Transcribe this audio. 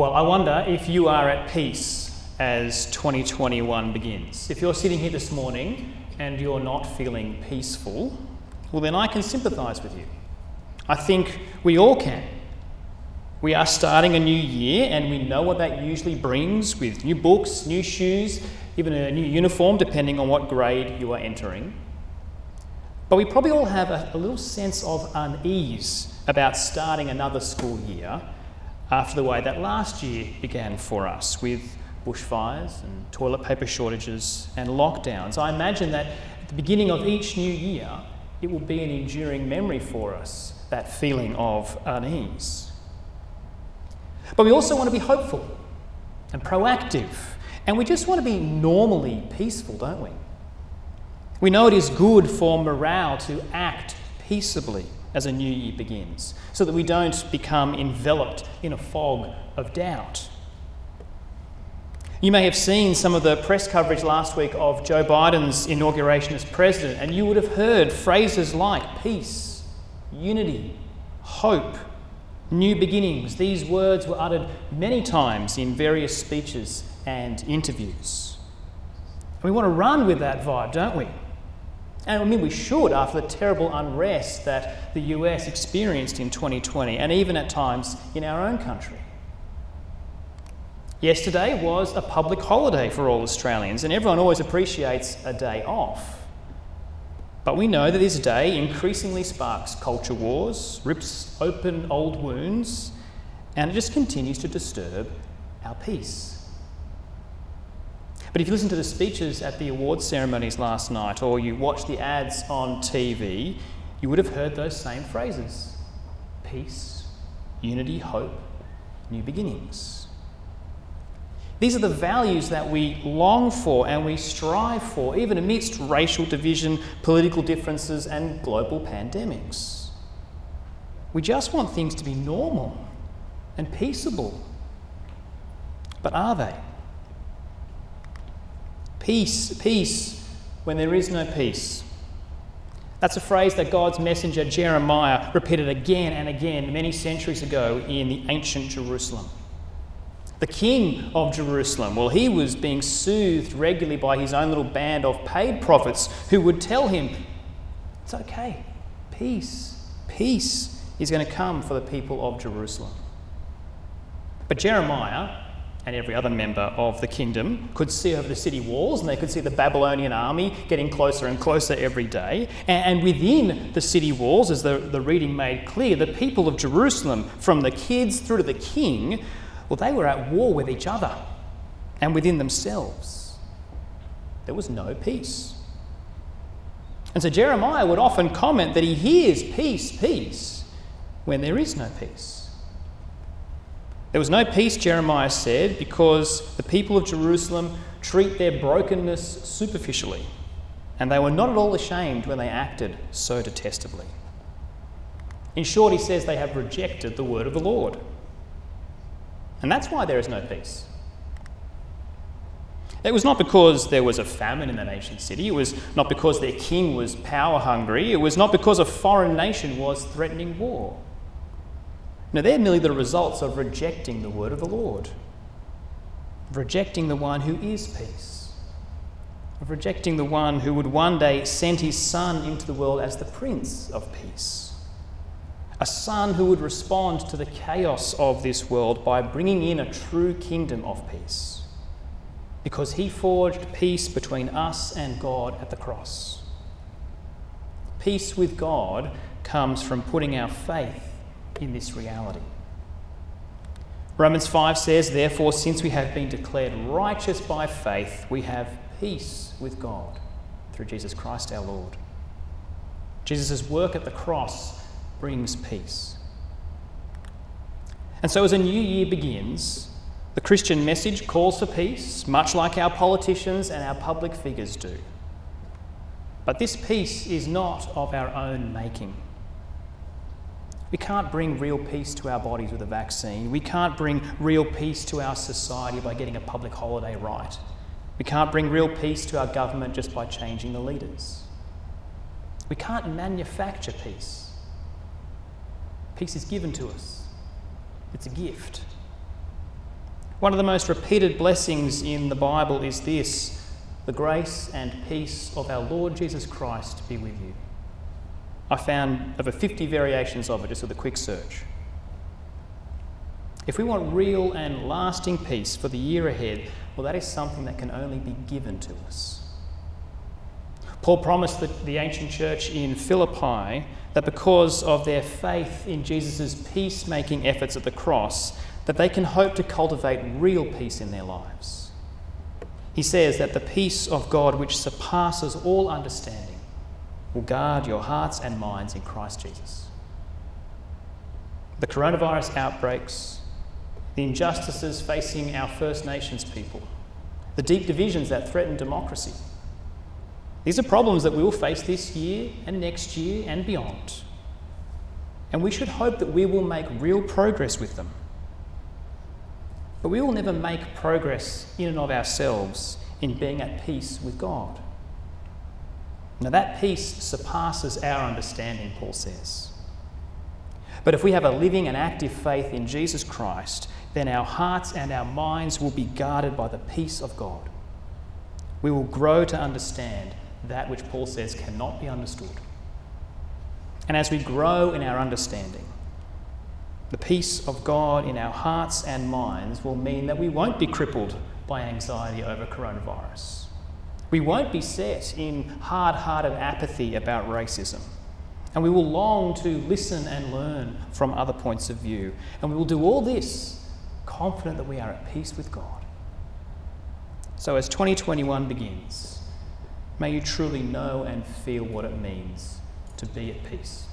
Well, I wonder if you are at peace as 2021 begins. If you're sitting here this morning and you're not feeling peaceful, well, then I can sympathise with you. I think we all can. We are starting a new year and we know what that usually brings with new books, new shoes, even a new uniform, depending on what grade you are entering. But we probably all have a, a little sense of unease about starting another school year after the way that last year began for us with bushfires and toilet paper shortages and lockdowns. I imagine that at the beginning of each new year, it will be an enduring memory for us, that feeling of unease. But we also want to be hopeful and proactive, and we just want to be normally peaceful, don't we? We know it is good for morale to act peaceably as a new year begins, so that we don't become enveloped in a fog of doubt. You may have seen some of the press coverage last week of Joe Biden's inauguration as president, and you would have heard phrases like peace, unity, hope, new beginnings. These words were uttered many times in various speeches and interviews. We want to run with that vibe, don't we? And I mean, we should after the terrible unrest that the US experienced in 2020 and even at times in our own country. Yesterday was a public holiday for all Australians, and everyone always appreciates a day off. But we know that this day increasingly sparks culture wars, rips open old wounds, and it just continues to disturb our peace. But if you listen to the speeches at the awards ceremonies last night or you watch the ads on TV, you would have heard those same phrases peace, unity, hope, new beginnings. These are the values that we long for and we strive for, even amidst racial division, political differences, and global pandemics. We just want things to be normal and peaceable. But are they? Peace, peace, when there is no peace. That's a phrase that God's messenger Jeremiah repeated again and again many centuries ago in the ancient Jerusalem. The king of Jerusalem, well, he was being soothed regularly by his own little band of paid prophets who would tell him, It's okay, peace, peace is going to come for the people of Jerusalem. But Jeremiah, and every other member of the kingdom could see over the city walls and they could see the Babylonian army getting closer and closer every day. And, within the city walls, as the, the reading made clear, the people of Jerusalem, from the kids through to the king, well, they were at war with each other and within themselves. There was no peace. And so Jeremiah would often comment that he hears peace, peace, when there is no peace. There was no peace, Jeremiah said, because the people of Jerusalem treat their brokenness superficially, and they were not at all ashamed when they acted so detestably. In short, he says they have rejected the word of the Lord. And that's why there is no peace. It was not because there was a famine in that ancient city. It was not because their king was power hungry. It was not because a foreign nation was threatening war. Now, they're merely the results of rejecting the word of the Lord, of rejecting the one who is peace, of rejecting the one who would one day send his son into the world as the Prince of Peace. A son who would respond to the chaos of this world by bringing in a true kingdom of peace, because he forged peace between us and God at the cross. Peace with God comes from putting our faith in this reality. Romans 5 says, Therefore, since we have been declared righteous by faith, we have peace with God through Jesus Christ our Lord. Jesus' work at the cross brings peace. And so, as a new year begins, the Christian message calls for peace, much like our politicians and our public figures do. But this peace is not of our own making. We can't bring real peace to our bodies with a vaccine. We can't bring real peace to our society by getting a public holiday right. We can't bring real peace to our government just by changing the leaders. We can't manufacture peace. Peace is given to us, it's a gift. One of the most repeated blessings in the Bible is this the grace and peace of our Lord Jesus Christ be with you. I found over 50 variations of it just with a quick search. If we want real and lasting peace for the year ahead, well, that is something that can only be given to us. Paul promised the, ancient church in Philippi that because of their faith in Jesus' peacemaking efforts at the cross, that they can hope to cultivate real peace in their lives. He says that the peace of God, which surpasses all understanding, will guard your hearts and minds in Christ Jesus. The coronavirus outbreaks, the injustices facing our First Nations people, the deep divisions that threaten democracy. These are problems that we will face this year and next year and beyond. And we should hope that we will make real progress with them. But we will never make progress in and of ourselves in being at peace with God. Now, that peace surpasses our understanding, Paul says. But if we have a living and active faith in Jesus Christ, then our hearts and our minds will be guarded by the peace of God. We will grow to understand that which Paul says cannot be understood. And as we grow in our understanding, the peace of God in our hearts and minds will mean that we won't be crippled by anxiety over coronavirus. We won't be set in hard hearted apathy about racism. And we will long to listen and learn from other points of view. And we will do all this confident that we are at peace with God. So, as 2021 begins, may you truly know and feel what it means to be at peace.